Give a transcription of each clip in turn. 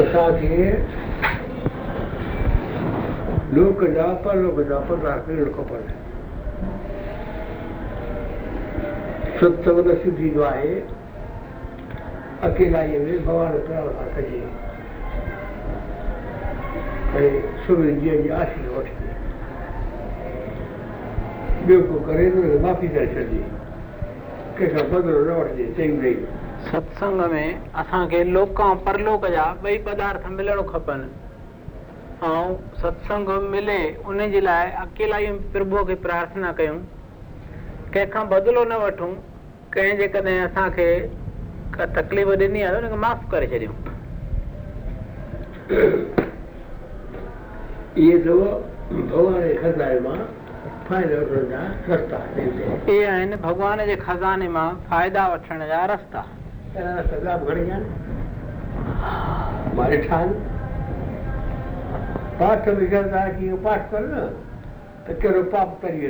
असांखे लोक जाप लोक जाप राखी लड़को पड़े सत्संग तो न सिद्धि जो आहे अकेलाईअ में भॻवान प्रार्थना कजे ऐं सूर्य जी आशीष वठिजे ॿियो को करे त माफ़ी करे छॾिजे कंहिंखां बदिलो न वठिजे चई ॾेई सत्संग में असां के लोकां परलोक जा भाई पदार्थ मिलण खपन आं सत्संग मिले उने जलाई अकेलाय प्रभु के प्रार्थना कयूं के खं बदलो न वठूं के जक ने असां के तकलीफ देनी आयो न माफ करे छियूं इयतो होलाय खदायबा फायनो भगवान के खजाने मां फायदा वठण या रस्ता તારા ભણી ગયા મારે ઠાન પાઠ વિચારતા કે પાઠ કર ને तो करो तो पाप करिए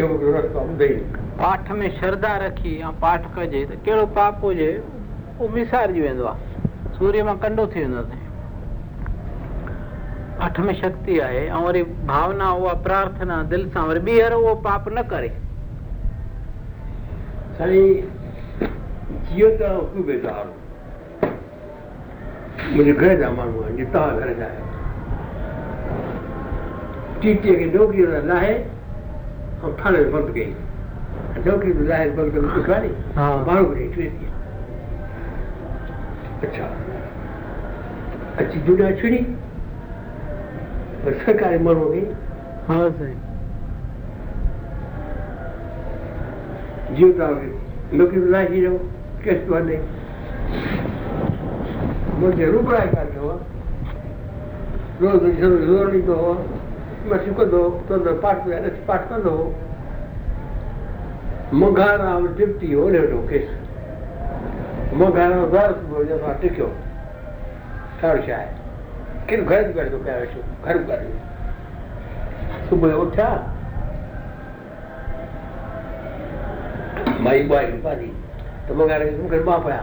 એવો રસ્તો દઈ પાઠ में श्रद्धा रखी या पाठ कजे त तो कहिड़ो पाप हुजे उहो विसारिजी वेंदो आहे सूर्य मां कंडो थी वेंदो अथई हठ में शक्ति आहे ऐं वरी भावना उहा प्रार्थना दिलि सां वरी ॿीहर उहो पाप न करे Kiyota hukube daru. मुझे घर जामानू है जितना घर जाए टीटे के नौकरी लाए हम थाने में बंद गई नौकरी तो लाए बंद कर कुछ नहीं हाँ मारो गई छुड़ी अच्छा अच्छी दुनिया छुड़ी और सरकारी मरो गई हाँ सही जीवता नौकरी तो लाए ही जाओ केस थो हले मुंहिंजे रूबराए कान थियो रोज़ ज़रूरु ज़ोर ॾींदो हो मां सिखंदो हो त पाठ पिया ॾिस पाठ कंदो हो मंगाराम डिप्टी हो हले वेठो केस मंगाराम दर सुबुह जो मां टिकियो छा छा आहे किर घर बि करे थो पिया वेठो घर اوه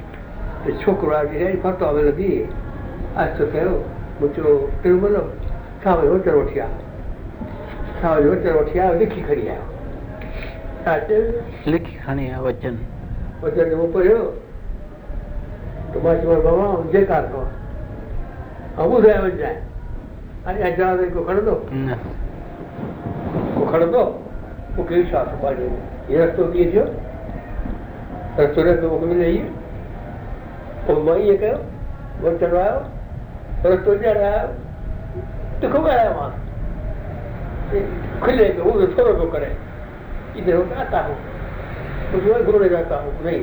छोकिरो आहे जीअं फतो में लॻी आहिस्तो कयो मुंहिंजो तिरुमल छा वियो चर वठी आहे छा वियो चर वठी आहे लिखी खणी आयो छा चयो लिखी खणी आयो वचन वचन जो पढ़ियो त मां चयो बाबा जेकार कयो ऐं ॿुधाए वञिजांइ अरे अचां को खणंदो को खणंदो मूंखे विश्वास पंहिंजो हीअ रस्तो कीअं थियो रस्तो रस्तो मूंखे If people start with मां wall आहियां they fall下 And then they fall through Then I come here They umas, they fall soon But as n всегда it, that way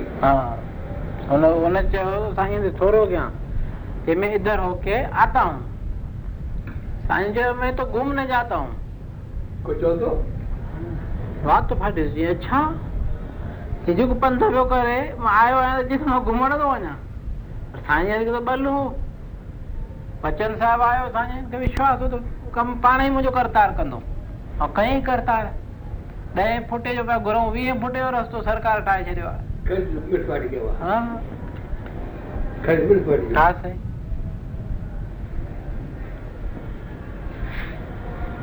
A growing organ is 5 They take the sink and look whopromise Once they come here, they are just the 행복 of Luxury I have to stay willing to do that असांजे वरी त ॿलु हो बचन साहिबु आयो असांजे खे विश्वास हो त कमु पाण ई मुंहिंजो करतार कंदो ऐं कयईं करतार ॾहें फुटे जो पिया घुरूं वीहें फुटे जो रस्तो सरकार ठाहे छॾियो आहे हा साईं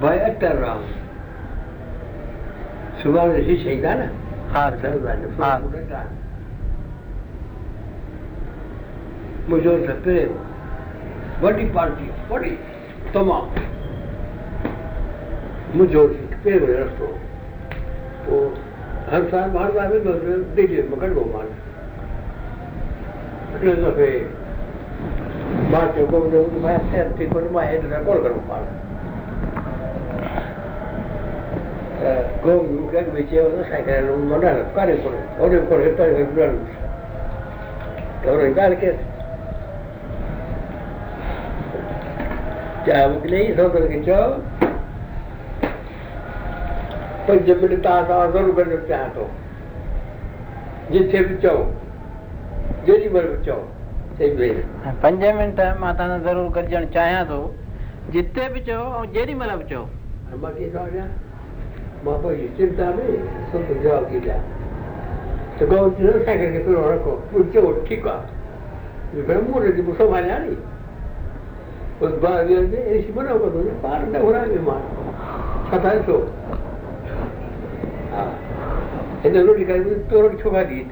भाई अटर राम सुभाणे ॾिसी सघंदा न हा सर हा There're the state, of everything we work in. Thousands say 欢 in 左 ai have been working. Todos, parece Iya, complete. Mull FT. Southeast een. Mindengashio, pei mon het. dhe je as wat in het muocып चाहे मूंखे ॾेई सघो तोखे चओ पंज minute तव्हां सां ज़रूरु गॾु चाहियां थो जिथे बि चओ जेॾी महिल बि चओ पंज मिंट मां तव्हां सां ज़रूरु गॾिजणु चाहियां थो जिते बि चओ ऐं जेॾी महिल बि चओ मां कीअं थो वञा मां पोइ चिंता में ठीकु आहे پتہ آهي جي هي سمنو ڪٿي پار ٿورا ماري ڪٿا اچو ها هن روٽي کي ٽورڪ ڇو باديت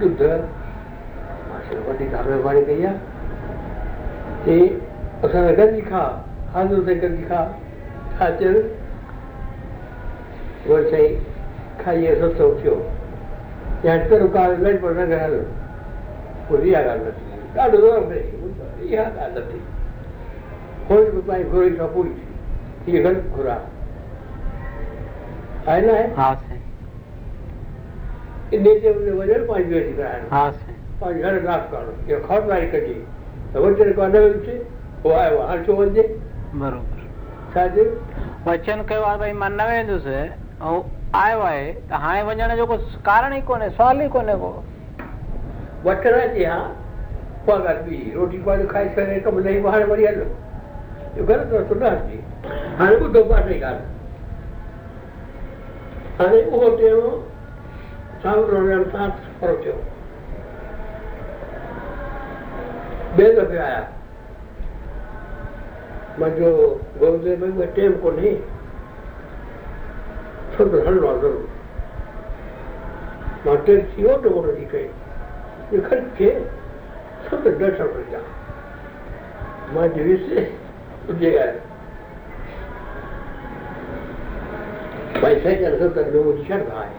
શુદ્ધ मास्टरपटी धारवाडी गैया ते असां गॾिजी खां हाज़ुर सां गॾिजी खां छाचर वरी साईं खाई सस्तो थियो या तर काल लट पर रंग हलो पोइ इहा ॻाल्हि न ॾाढो ज़ोर पए इहा ॻाल्हि न थी खोज बि पंहिंजी घुरी खां पूरी थी हीअ घणि घुरा आहे न आहे हा साईं એ બે ટેબલ વજન પાંચ બે પાંચ ઘરે નાશ કરો એ ખર નારી કરી વચન કાઢેલું છે હાચો વંદે બરોબર સાચું વચન કયો ભાઈ માન નવે ઈંદુ છે આવ્યો आहे हाणे वञण जो को कारण ई कोन्हे सुवाल ई कोन्हे को वठण अचे हा पग अची रोटी पाणी खाई करे कमु लही हाणे वरी हलो इहो ग़लति रस्तो न अचे हाणे ॿुधो पाण ॻाल्हि हाणे उहो टेणो સાંભળો પરખ્યો બે દફે આયા મજો ગૌદેવભાઈ ટેમ કો નહીં છોકરો હલવા જરૂર માટે થયો તો મોટો દીકરે એ ખર્ચ છે છોકરો દર્શન કરતા માં જેવી છે જે પૈસા ચારસો તરફ ડિસ્ચાર્જ થાય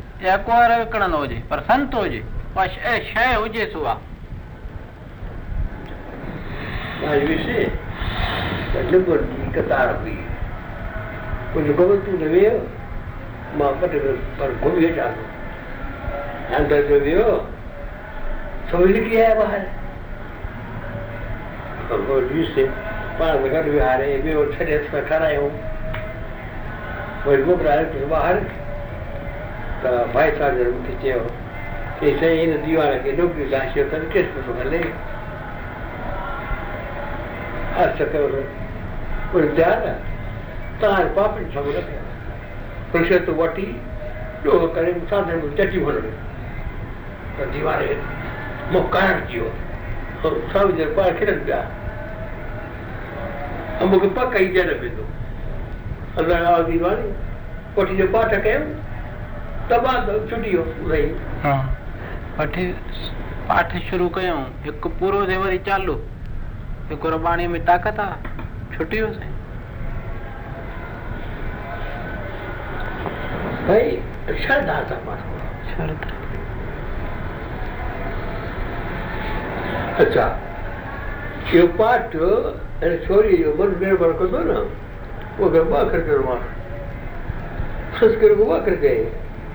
歐 Teru keran oce, prasant oce, chai oje suā? Anam bzw. anything विहारे ॿियो छॾे with h stimulus If you look चयो हिन दीवारेवारे खेॾनि पिया ॾियणु पवंदो દબા દો છૂટ્યો ભાઈ હા પછી પાઠ શરૂ કયો એક પૂરો છે વળી ચાલુ એક રબાણી મેં તાકાત આ છૂટ્યો છે ભાઈ શ્રદ્ધા તમારો શ્રદ્ધા અચ્છા એ પાઠ અને છોરી બધું નિર્ભર કરતો ને वो गरबा करके रोमा सस कर गरबा करके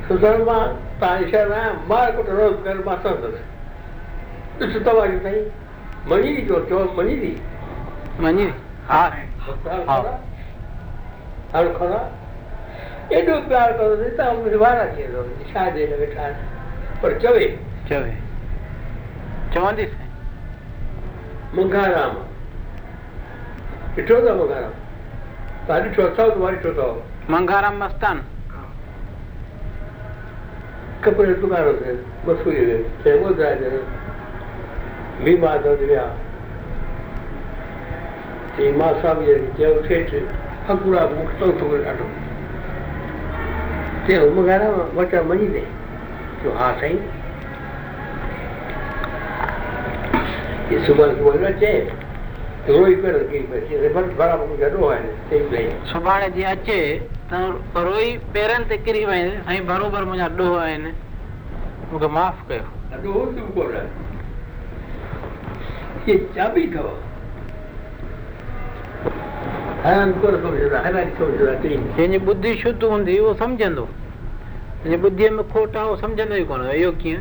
सुधर मां तव्हां इशारो आहियां मार कुट रोज़ कर मां संदसि ॾिस तव्हां जी साईं मञी ॾी जो चओ मञी ॾी मञी हाणे खड़ा एॾो प्यारु कंदोसीं त मुंहिंजे वारा थी वेंदो शादी न ڪنهن کي سگاري ڏي وٺي رهيو آهي ٽي موڙ جا نه ليڀا ڏي ڏيما صاحب هي ڪيو کي ڇٽي حقڙا موڪٽو ٿوڙي اٽڪي تي هو مون گهڻو بچا सुभाणे जीअं आहिनि खोट आहे ई कोन इहो कीअं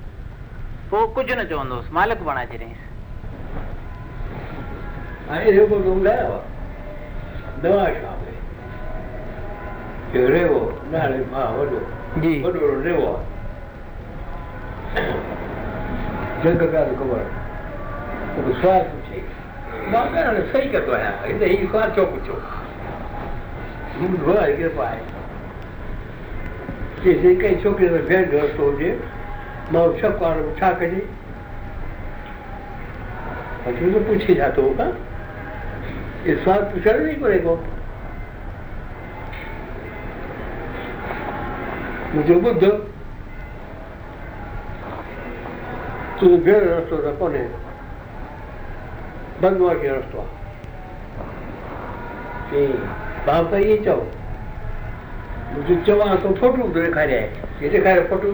पोइ कुझु न चवंदो हुउसि मालिक bana jirehi se. Myra hangao humai chorola महोत्सव का अनुष्ठा करें पति तो पूछ के जाते होगा हाँ? इस बार पूछा नहीं पड़ेगा मुझे बुद्ध तू ગેર રસ્તો રખો ને બંધવા ગયો રસ્તો એ બાપ એ ચવ બીજું ચવા તો ખોટું દેખાડે એ દેખાડે ખોટું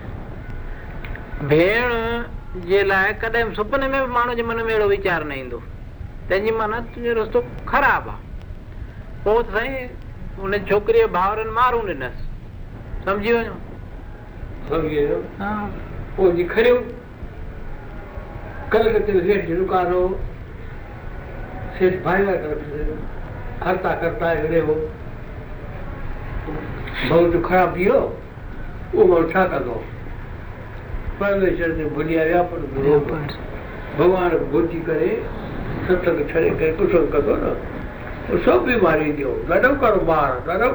भेण जे लाइ कॾहिं बि सुपिने में बि माण्हू जे मन में अहिड़ो वीचार न ईंदो तंहिंजी माना तुंहिंजो रस्तो ख़राबु आहे पोइ त साईं उन छोकिरीअ भाउरनि मारूं ॾिनसि सम्झी वञो ख़राबु थी वियो उहो माण्हू छा कंदो पंहिंजा पुट मारींदा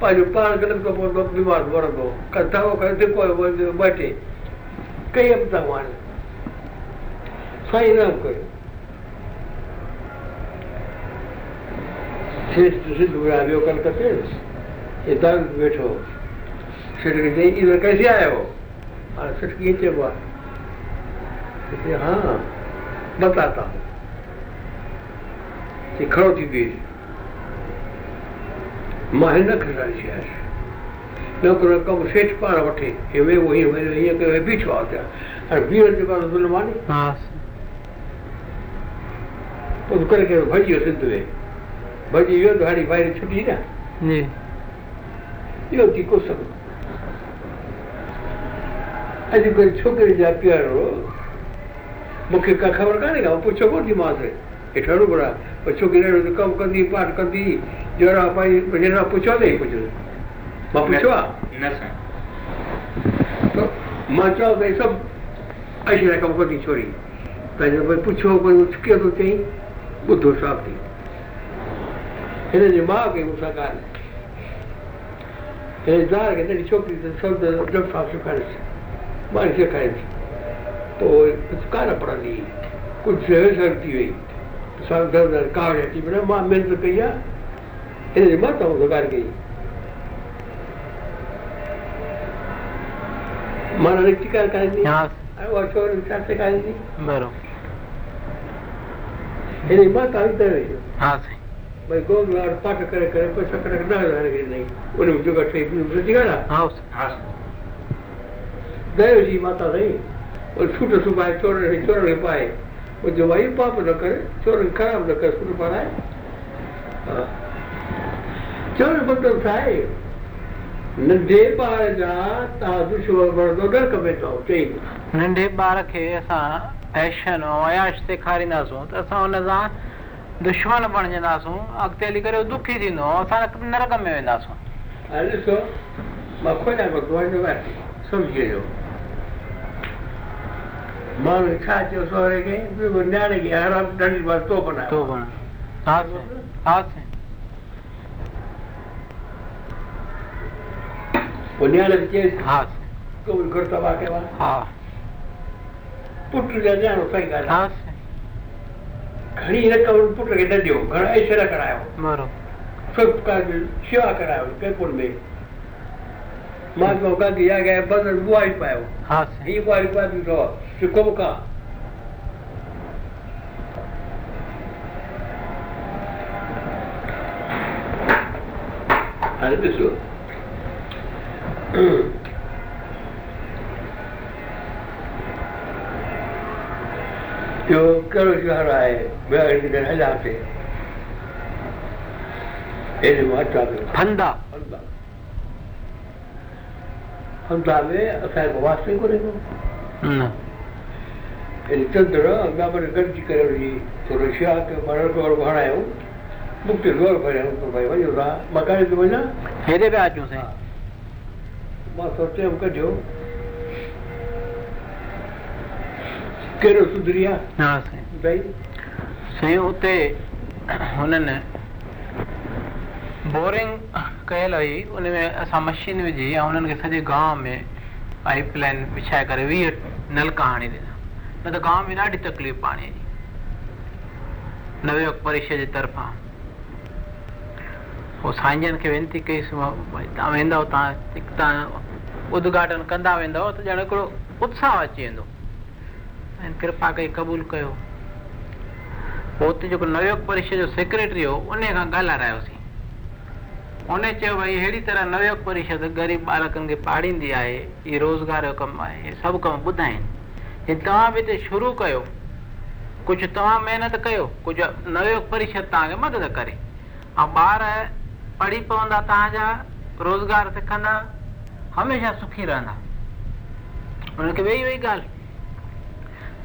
पंहिंजो पाण बीमार वणंदो फिर दूसरी दुर्गाभियोग कल करते इधर बैठो फिर कहते इधर कैसे आए हो और फिर खींचे हुआ कहते हाँ बताता हूँ कि खड़ो थी बीज महेंद्र खिलाड़ी છે નોકરો કહું શેઠ પાર વઠે હવે ઓહી હોય અહીંયા કે બીજો આવતા અને બીજો જે પાર ઝુલમાની હા તો કરે કે ભાઈઓ સિદ્ધવે but यो have to have fire chuti यो की को सब आज कोई अॼु कल्ह छोकिरे जा प्यारो मूंखे का ख़बर का नहीं का पूछो को की मांसि हेठि बड़ा पर छोकिरी ने तो काम कर दी पाठ कंदी जहिड़ा पंहिंजे हिन खां पुछो अथई कुझु मां पुछियो आहे न साईं मां चयो भई सभु अशरा कमु कंदी छोरी पहले भाई पूछो कोई उसके तो चाहिए बुद्धो साहब थी ايني ما کي وھ سڪار کي زار کي تي چوک تي سڏ ڏا لڏ فاڪو ڪري مان کي ڪاين تو ڪھ سڪار پڙهندي ڪجھ چئس ارتيوين سان گهڻو ڪار تي منهن ۾ ٿي ڪيا ايني ٻٽا وڳار گئي مان رڪٽي ڪا ڪاين نه ۽ وڇون چٽي ڪا ڪاين نه مرو ايني भई गोम वार पाठ करे करे पोइ सत लख ॾह हज़ार खे ॾिनई उन में जेका टे ॾींहं मिलंदी ॻाल्हि आहे दयो जी माता साईं पोइ सूट सुभाए चोर खे चोर खे पाए मुंहिंजो वाई पाप न करे चोर खे ख़राब न नंढे ॿार खे असां दुश्मन बणजंदासूं अॻिते हली करे दुखी थींदो असां नरक में वेंदासूं पुट जा مڪو सही ॻाल्हि ઘણી રકમ પુત્ર કે દંડ્યો ઘણા ઈશ્વર કરાયો મારો સેવા કરાયો કે કોણ મેં મહાત્મા ગાંધી આ ગયા બંદર બુઆ પાયો હા એ બુઆ પાડ્યું કોબકા جو کلو جھڑا ہے میں اڑی دے علاوہ कहिड़ो सुधरी आहे उन में असां मशीन विझी ऐं हुननि खे सॼे गांव में पाइप लाइन विछाए करे वीह नलका हणी ॾिना न त गांव में ॾाढी तकलीफ़ पाणीअ जी नवे परिषय जे तरफ़ां पोइ साईं जन खे वेनिती कईसि भई तव्हां वेंदव तव्हां उद्घाटन कंदा वेंदव त ॼण हिकिड़ो उत्साह अची वेंदो ऐं कृपा कई कबूल कयो पोइ हुते जेको नवयोग परिषद जो सेक्रेटरी हो उन खां ॻाल्हारायोसीं उन चयो भई अहिड़ी तरह नयोग परिष ग़रीब ॿालकनि खे पाढ़ींदी आहे हीअ रोज़गार जो कमु आहे सभु कमु ॿुधाइनि हीअ तव्हां बि हिते शुरू कयो कुझु तव्हां महिनत कयो कुझु नवयोग परिषद तव्हांखे मदद करे ऐं ॿार पढ़ी पवंदा तव्हांजा रोज़गार सिखंदा हमेशह सुखी रहंदा हुनखे वेही वेही ॻाल्हि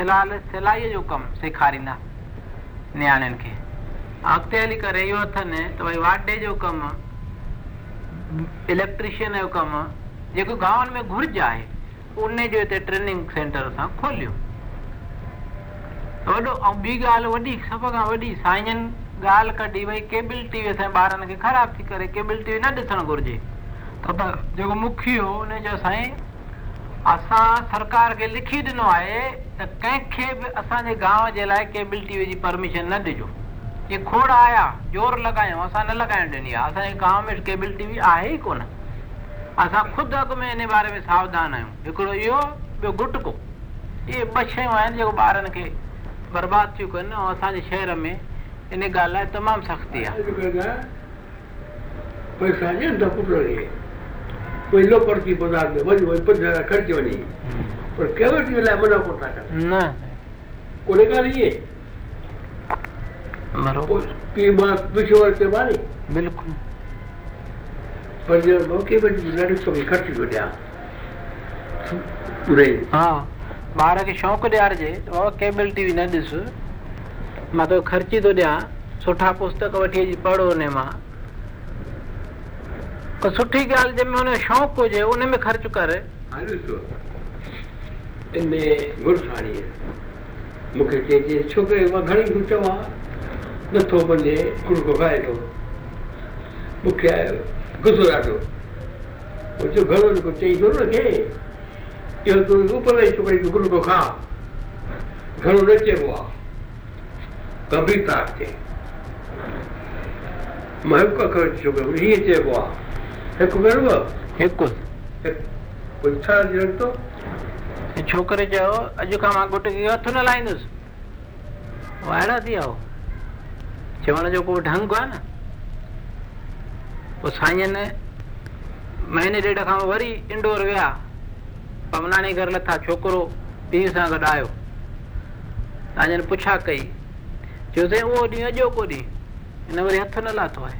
सिलाईअ जो कमु सेखारींदा नियाणियुनि खे अॻिते हली करे इहो अथनि त भई वाडे जो कमु इलेक्ट्रिशियन जो कमु जेको गांवनि में घुर्ज आहे उन जो हिते ट्रेनिंग सेंटर असां खोलियो वॾो ऐं ॿी ॻाल्हि वॾी सभ खां वॾी साईं ॻाल्हि कढी भई केबिल टीवी असांजे ॿारनि खे ख़राबु थी करे केबिल टीवी न ॾिसणु घुरिजे त जेको मुखी हो उनजो साईं असां सरकार खे लिखी ॾिनो आहे त कंहिंखे बि असांजे गांव जे लाइ केबिल टीवी जी परमिशन न ॾिजो इहे खोड़ आया जोर लॻायूं असां न लॻायूं ॾिनी आहे असांजे गांव में केबिल टीवी आहे ई कोन असां ख़ुदि अॻु में इन बारे में सावधान आहियूं हिकिड़ो इहो ॿियो गुटको इहे ॿ शयूं आहिनि जेको ॿारनि खे बर्बादु थियूं कनि ऐं असांजे शहर में इन ॻाल्हि लाइ तमामु सख़्ती आहे કોઈ પડતી પદાર્થ બધું હોય પણ ખર્ચ્યો નહીં પણ કેવટ એટલે મના પોતા કરે કોને કાઢીએ પૂછ્યો કે મારી બિલકુલ पर जो मौके पर यूनाइटेड सब इकट्ठी हो गया पूरे हां ॿार खे शौक़ु ॾियारिजे बाबा कंहिं महिल टी वी न ॾिस मां तो ख़र्ची थो ॾियां सुठा पुस्तक वठी अची पढ़ उन मां त सुठी ॻाल्हि जंहिंमें हुन शौक़ु हुजे उन में ख़र्चु कर मूंखे चइजे छो करे मां घणी थो चवां नथो मञे कुड़को खाए थो मूंखे गुसो ॾाढो चयो घर जेको चई थो न खे इहो तूं रूपल ई छो करे कुड़को खा घणो न चइबो चइबो आहे छोकिरे चयो अॼु खां मां घुट खे हथ न लाहींदुसि थी विया चवण जो को ढंग आहे न पोइ साईं महीने ॾेढ खां वरी इंडोर विया पमनाणी घर लथा छोकिरो पीउ सां गॾु आयो साईं पुछा कई चयो उहो ॾींहुं अॼो को ॾींहुं हिन वरी हथ न लाथो आहे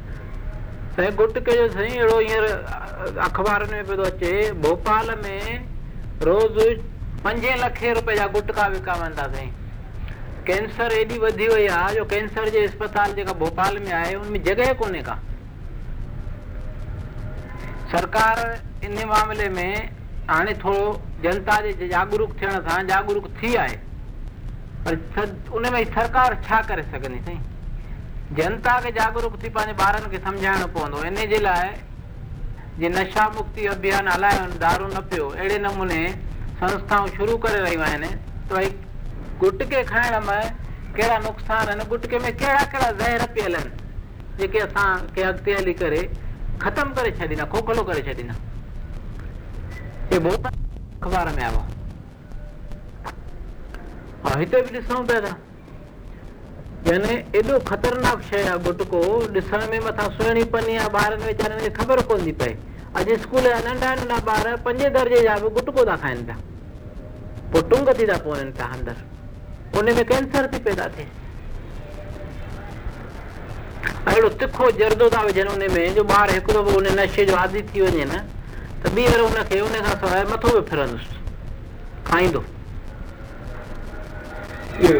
गुटके जो साईं अहिड़ो हींअर अख़बारनि में पियो थो अचे भोपाल में रोज़ पंजे लखे रुपए जा गुटका विकाम साईं कैंसर एॾी वधी वई आहे जो कैंसर जे इस्पताल जेका भोपाल में आहे में जॻहि कोन्हे का सरकार इन मामले में हाणे थोरो जनता जे जागरूक थियण सां जागरूक थी आहे पर उनमें सरकार छा करे सघंदी साईं जनता जागरूक थी पंहिंजे ॿारनि खे सम्झाइणो पवंदो इन जे लाइ नशा मुक्ति अभियान हलायो दारू न पियो अहिड़े नमूने संस्थाऊं शुरू करे रहियूं आहिनि त भई गुटके खाइण में कहिड़ा नुक़सान गुटके में कहिड़ा कहिड़ा ज़हर पियल आहिनि जेके असांखे अॻिते हली करे ख़तमु करे छॾींदा खोखलो करे छॾींदा अख़बार में आवा हिते बि ॾिसूं था त गुटको नंढा नंढा ॿारनि में आदी थी वञे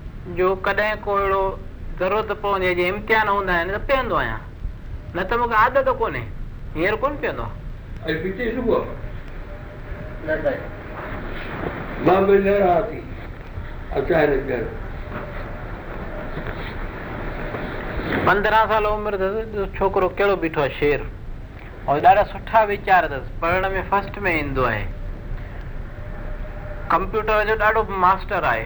जो कॾहिं को अहिड़ो ज़रूरत पवंदी आहे इम्तिहान हूंदा आहिनि त पीअंदो आहियां न त मूंखे आदत कोन्हे हींअर कोन पीअंदो आहे पंद्रहं साल उमिरि अथसि छोकिरो कहिड़ो बीठो आहे शेर ऐं ॾाढा सुठा वीचार अथसि पढ़ण में फस्ट में ईंदो आहे कंप्यूटर जो ॾाढो मास्टर आहे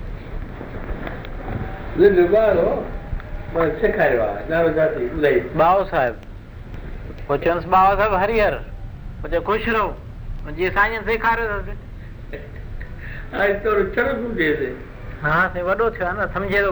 ڏيڏو باءو مان ڇڪاريو آهي دار ذاتي ڳلائي باءو صاحب اچنس باءو صاحب هر هر مونکي خوش رهو مڃي سائن سکار هس آج تو چر گندي آهي ہاں سي وڏو ٿيا ناه سمجهي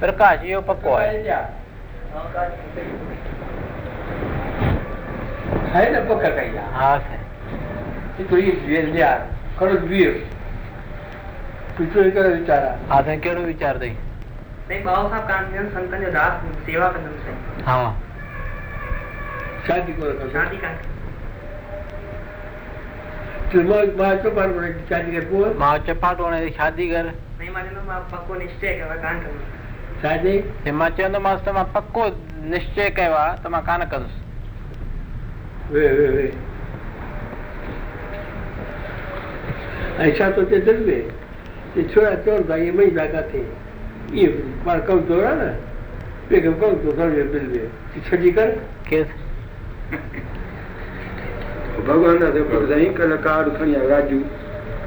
प्रकाश ये पक्को है है ना पक्का कहीं हाँ સર ખરો વીર પૂછો કયો વિચાર હા તમે કેળો વિચાર દઈ નહીં બાબા સાહેબ કાંતિન સંતન દાસ સેવા કદમ છે હા શાંતિ કરો શાંતિ કાંતિ शादी कर नहीं मालूम आप पक्को निश्चय कर कान करना تاجي هما چن ماست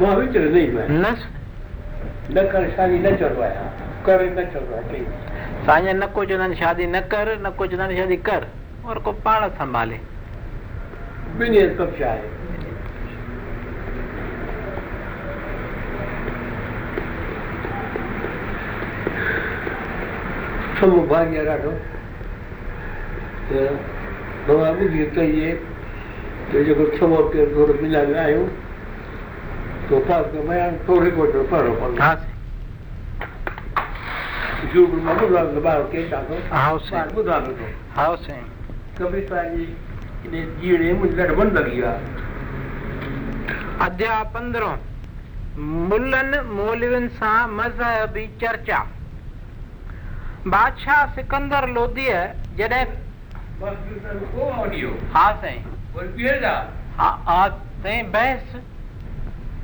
महावीर नहीं मैं न न कर शादी न चढ़वाया करे न चढ़वाया साईं न को शादी न कर न को शादी कर और को पाण संभाले ॿिन्ही हंधि छा आहे सभु भारी आहे ॾाढो त भॻवान ॿुधी कई आहे जेको total que me han todo recuerdo el perro por ah sí yo por lo menos lo hago para lo que está no ah sí para mudar lo que ah sí कभी पानी ने जीने मुझे डर बंद लगी आ अध्याय पंद्रह मुल्लन मौलवियन सा मज़हबी चर्चा बादशाह सिकंदर लोधी है जडे बस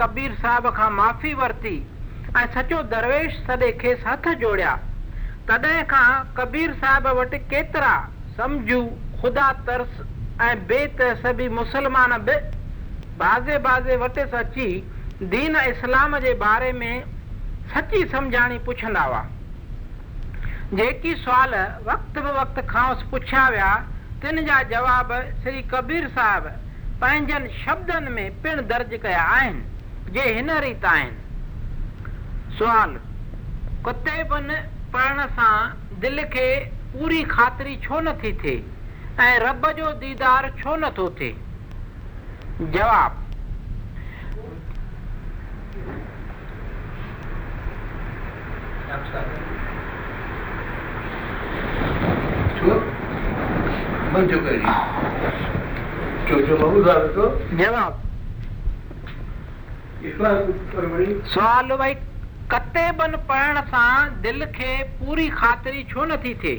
कबीर साहिब खां माफ़ी वरती ऐं कबीर साहिब वटि केतिरा दीन इस्लाम जे बारे में सची सम्झाणी पुछंदा हुआ जेकी सुवाल वक़्तिया तिन जा जवाब श्री कबीर साहिब पंहिंजनि शब्दनि में पिण दर्ज कया आहिनि जे हिन रीति आहिनि सुवाल कुते पिन पढ़ण सां दिलि खे पूरी ख़ातिरी छो नथी थिए ऐं रब जो दीदार छो नथो थिए जवाब छो جو جو موضوع ذات تو نيما سوال بھائی کتے بن پڑھن سان دل کي پوري خاطر چُھو نٿي ٿي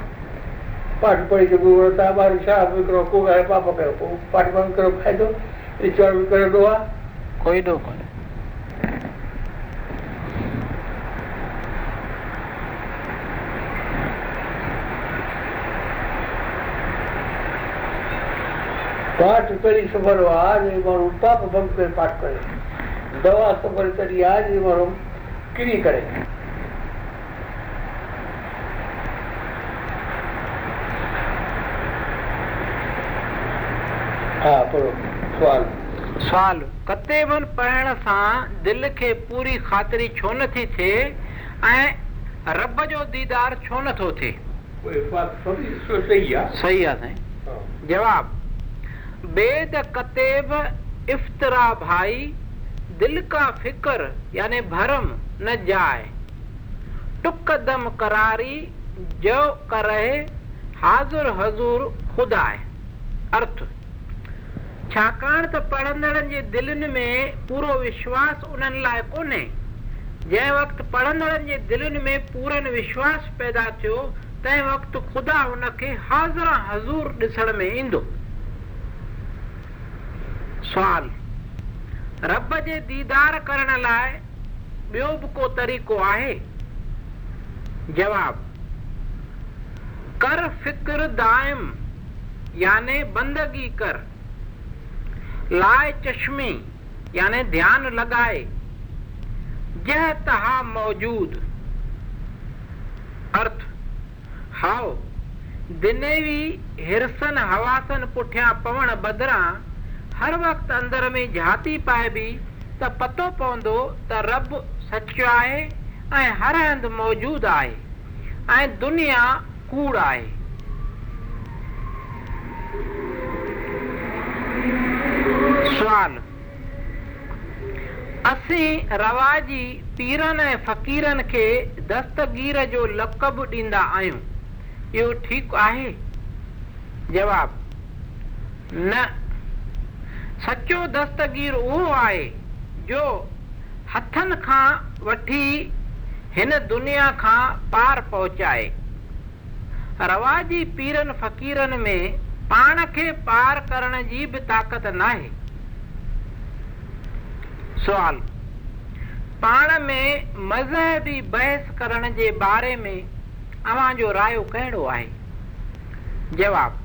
पाठ पढ़ी जेको ॿार छा विकिणो को ॻाल्हि पाप कयो पोइ पाठ पढ़ण करे फ़ाइदो ईश्वर विकिणंदो आहे कोई ॾोह कोन्हे पाठ सवाल सवाल कते बि पढ़ण सा दिल के पूरी ख़ातिरी छो नथी थे ऐं रब जो दीदार छो नथो थिए सही आहे साईं हाँ। जवाब बेद कतेब इफ्तरा भाई दिल का फिक्र यानी भरम न जाए टुक दम करारी जो करे हाजुर हजूर खुदाए अर्थ छाकाणि त पढ़ंदड़नि जे दिलनि में पूरो विश्वास उन्हनि लाइ कोन्हे जंहिं वक़्तु पढ़ंदड़नि जे दिलनि में पूरन विश्वास पैदा थियो तंहिं वक़्तु ख़ुदा हुन खे हाज़िर हज़ूर ॾिसण में ईंदो सुवाल रब जे दीदार करण लाइ ॿियो बि को तरीक़ो आहे जवाब कर फिक्र दाइम याने बंदगी कर लाए चश्मे यानी ध्यान लगाए यह तहा मौजूद अर्थ हाव दिनेवी हिरसन हवासन पुठिया पवन बदरा हर वक्त अंदर में झाती भी त पतो पवंदो त रब सचो आहे ऐं हर हंधि मौजूदु आहे ऐं दुनिया कूड़ आहे सवाल असीं रवाजी पीरनि ऐं फ़क़ीरनि खे दस्तगीर जो लक़ब ॾींदा आहियूं इहो ठीकु आहे जवाब न सचो दस्तगीर उहो आहे जो हथनि खां वठी हिन दुनिया खां पार पहुचाए रवाजी पीरन फ़क़ीरन में पाण खे पार करण जी बि ताक़त नाहे सुवाल पाण में मज़हबी बहस करण जे बारे में अव्हां جو रायो कहिड़ो आहे जवाब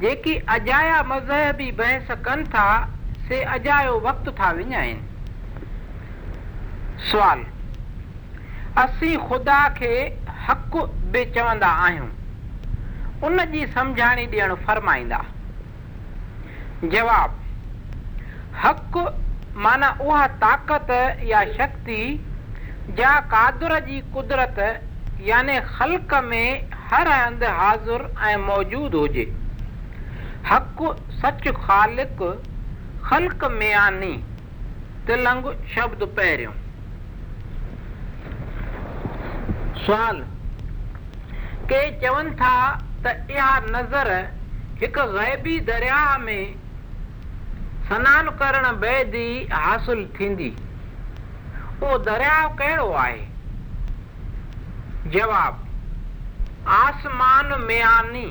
जेकी अजाया मज़हबी बहस कनि था से अजायो वक़्तु था विञाइनि सुवाल असीं ख़ुदा खे हक़ु बि चवंदा आहियूं उन जी सम्झाणी ॾियणु फ़रमाईंदा जवाब हक़ माना वह ताकत या शक्ति जा कादुर जी कुदरत याने ख़ल्क में हर हंधि हाज़ुर मौजूद मौजूदु हुजे हक़ सच ख़ालिक ख़ल्क में आनी तिलंग शब्द पहिरियों सुवाल के चवनि था त इहा नज़र एक ग़ैबी दरिया में सनान करण बैदि हासिल थींदी उहो दरिया कहिड़ो आहे जवाब आसमान मयानी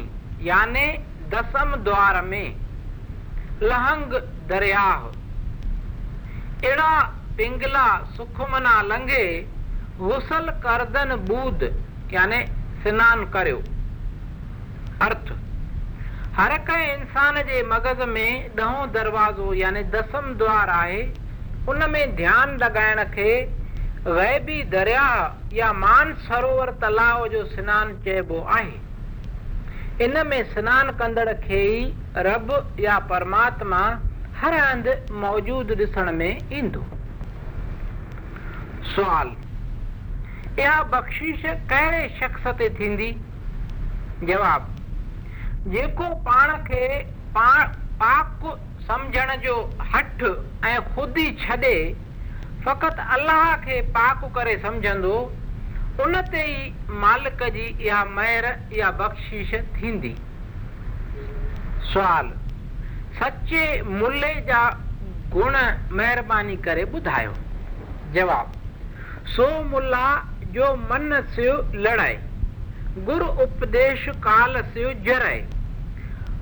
याने दसम द्वार में लहंग दरिया अहिड़ा पिंगला सुखम न लंघे वुसल करदन बूद याने सनानु करियो अर्थ हर कंहिं इंसान जे मगज़ में ॾहों दरवाज़ो यानी दसम द्वार आहे उन में ध्यानु लॻाइण खे या मान सरोवर तलाउ जो सनानु चइबो आहे इन में सनानु कंदड़ खे ई रब या परमात्मा हर हंधि मौजूदु ॾिसण में ईंदो सुवाल इहा बख़्शीश कहिड़े शख़्स ते थींदी जवाबु जेको पाण खे पा पाक समझण जो हठ ऐं ख़ुदि ई छॾे फ़क़ति अलाह खे पाक करे सम्झंदो उन ते ई मालिक जी इहा महिर इहा बख़्शिश थींदी सुवाल सचे मुल जा गुण महिरबानी करे ॿुधायो जवाब सो मुला जो मन सियो लड़ाए गुरु उपदेश काल सियो जराए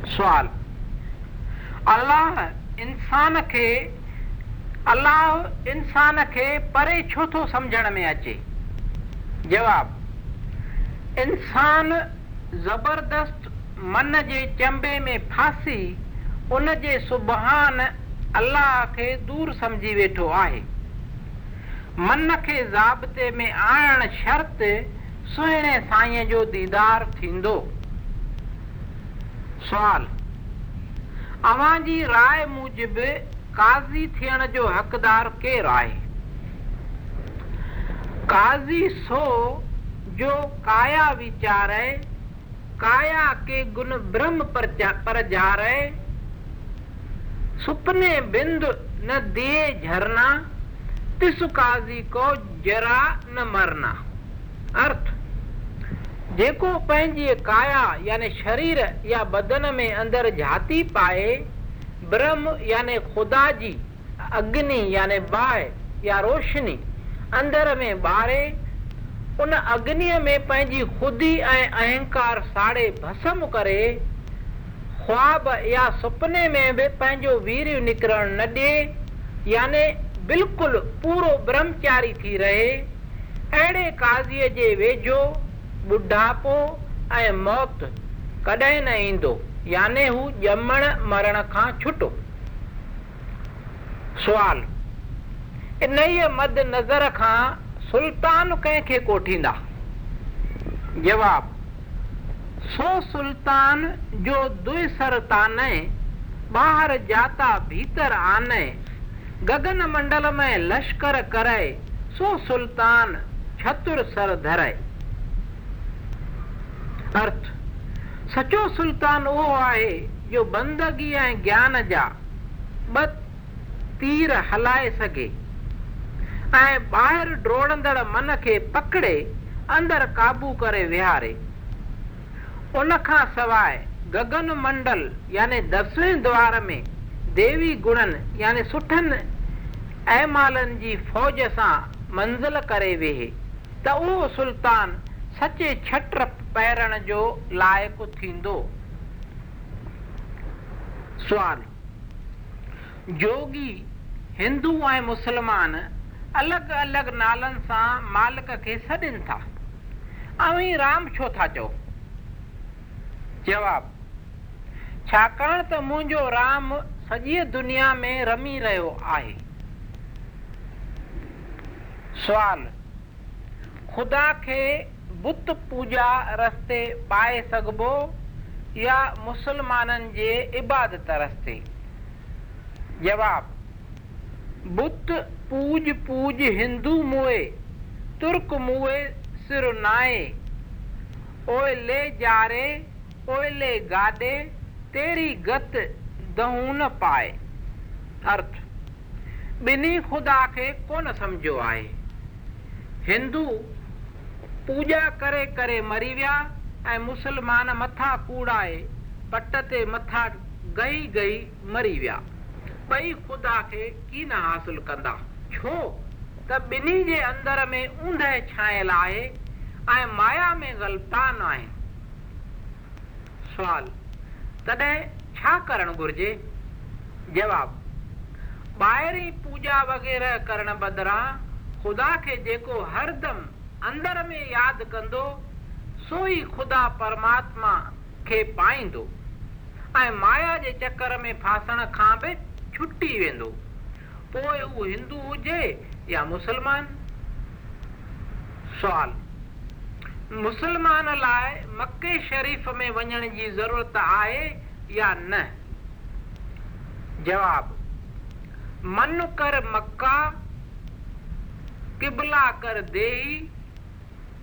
अलाहान खे परे छो थो सम्झण में अचे चंबे में अलाह खे दूरि सम्झी वेठो आहे ज़ाब्ते में आणण शर्ते साईं जो दीदारु थींदो सवाल अवां जी राय मुजिब काज़ी थियण जो हक़दार केर आहे काज़ी सो जो काया वीचारे काया के गुण ब्रह्म पर पर जा रहे सुपने बिंद न दिए झरना तिस काजी को जरा न मरना अर्थ जेको पंहिंजे काया याने शरीर या बदन में अंदरि जाती पाए ब्रह्म याने ख़ुदा जी अग्नि याने बाहि या रोशनी अंदर में ॿारे उन अग्निअ में पंहिंजी ख़ुदी ऐं अहंकार साड़े भसम करे ख़्वाब या सुपिने में बि पंहिंजो वीर निकिरणु न ॾिए याने बिल्कुलु पूरो ब्रह्मचारी थी रहे अहिड़े काज़ीअ जे वेझो ईंदो याने हू ॼमण मरण खां छुटो सुवाल इन खां कोठींदा जवाब सो जाता भीतर गगन मंडल में लश्कर सो सुल्तान छतुर अर्थ सचो सुल्तान वो आए जो बंदगी ऐं ज्ञान जा बत तीर हलाए सघे ऐं ॿाहिरि डोड़ंदड़ मन खे पकड़े अंदर काबू करे विहारे उन खां सवाइ गगन मंडल याने दसवें द्वार में देवी गुणन याने सुठनि अहमालनि जी फ़ौज सां मंज़िल करे वेहे त उहो सुल्तान लाइक़ु थी हिंद चओ जवाब छाकाणि त मुंहिंजो राम सॼे दुनिया में रमी रहियो आहे बुत पूजा रस्ते पाए सघिबो या मुसलमाननि जे इबादत रस्ते जवाब बुत पूज पूज हिंदू मुए तुर्क मुए सिर नाए ओए ले जारे ओए ले गादे तेरी गत दहून पाए अर्थ बिनी ख़ुदा के कोन समझो आए हिंदू पूजा करे करे मरी वया ऐं मुसलमान मथां कूड़ाए पट ते मथां गई गई मरी विया ॿई ख़ुदा खे की न कंदा छो त ॿिन्ही जे अंदर में ऊंद छायल आहे ऐं माया में ग़लतान आहे सुवाल तॾहिं छा करणु घुर्जे जवाब ॿाहिरीं पूजा वग़ैरह करण बदिरां ख़ुदा खे जेको हरदमि अंदर में याद कंदो सोई ख़ुदा परमात्मा के पाइंदो ऐं माया जे चकर में फासण खां बि छुटी वेंदो पोइ उहो हिंदू हुजे या मुसलमान सुवाल मुसलमान लाइ मके शरीफ़ में वञण जी ज़रूरत आहे या न जवाब मन कर मक्का किबला कर देही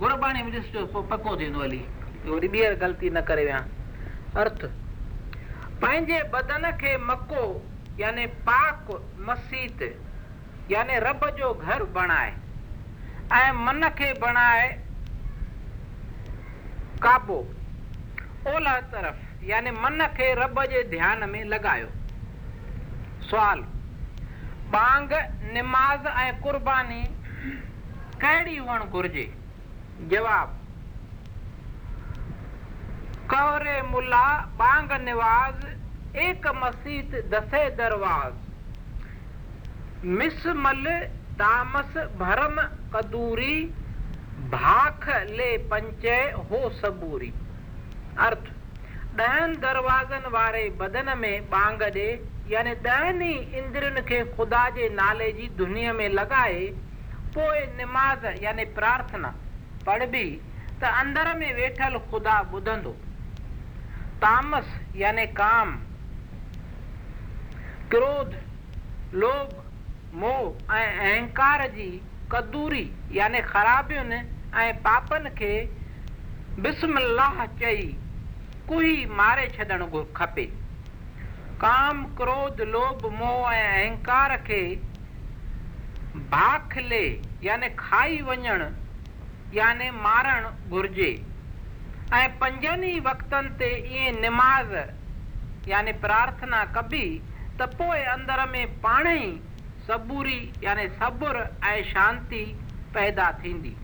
गुरबाणी में ॾिसजो पोइ पको थींदो हली वरी ॿीहर ग़लती न करे विया अर्थ पंहिंजे बदन खे मको याने पाक मसीत याने रब जो घर बणाए ऐं मन खे बणाए काबो ओला तरफ़ याने मन खे रब जे ध्यान में लॻायो सुवाल बांग निमाज़ ऐं कुर्बानी कहिड़ी हुअणु घुरिजे जवाब कहरे मुला बांग निवाज एक मसीत दसे दरवाज मिस मल तामस भरम कदूरी भाख ले पंचे हो सबूरी अर्थ दहन दरवाजन वारे बदन में बांग दे यानी ॾहनि ई इंद्रियुनि खे ख़ुदा जे नाले जी दुनिया में लगाए पोए निमाज़ यानी प्रार्थना पढ़बी त अंदर में वेठल ख़ुदा ॿुधंदो तामस याने काम क्रोध लोभ मोह अहंकार जी कदूरी याने ख़राबियुनि ऐं पापनि खे बिस्मिल्लाह चई कुही मारे छॾणु खपे काम क्रोध लोभ मोह अहंकार खे भाख ले खाई वञणु निमाज़ याने प्रार्थना कबी त पोइ अंदर में पाण ई सबूरी याने सबुर ऐं शांती पैदा थींदी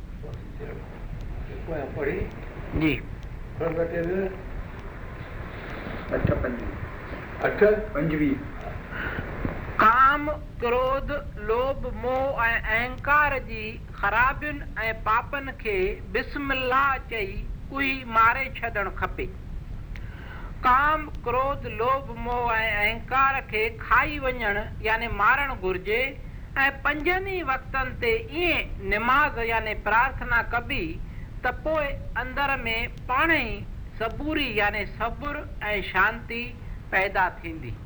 काम क्रोध लोभ मोह ऐं अहंकार जी ख़राबियुनि ऐं पापनि खे बिस्माह चई उहो मारे छॾणु खपे काम क्रोध लोभ मोह ऐं अहंकार खे खाई वञणु याने मारणु घुरिजे ऐं पंजनि ई वक़्तनि ते ईअं निमाज़ याने प्रार्थना कबी त पोइ अंदर में पाण ई सबूरी याने सबुर ऐं शांती पैदा थींदी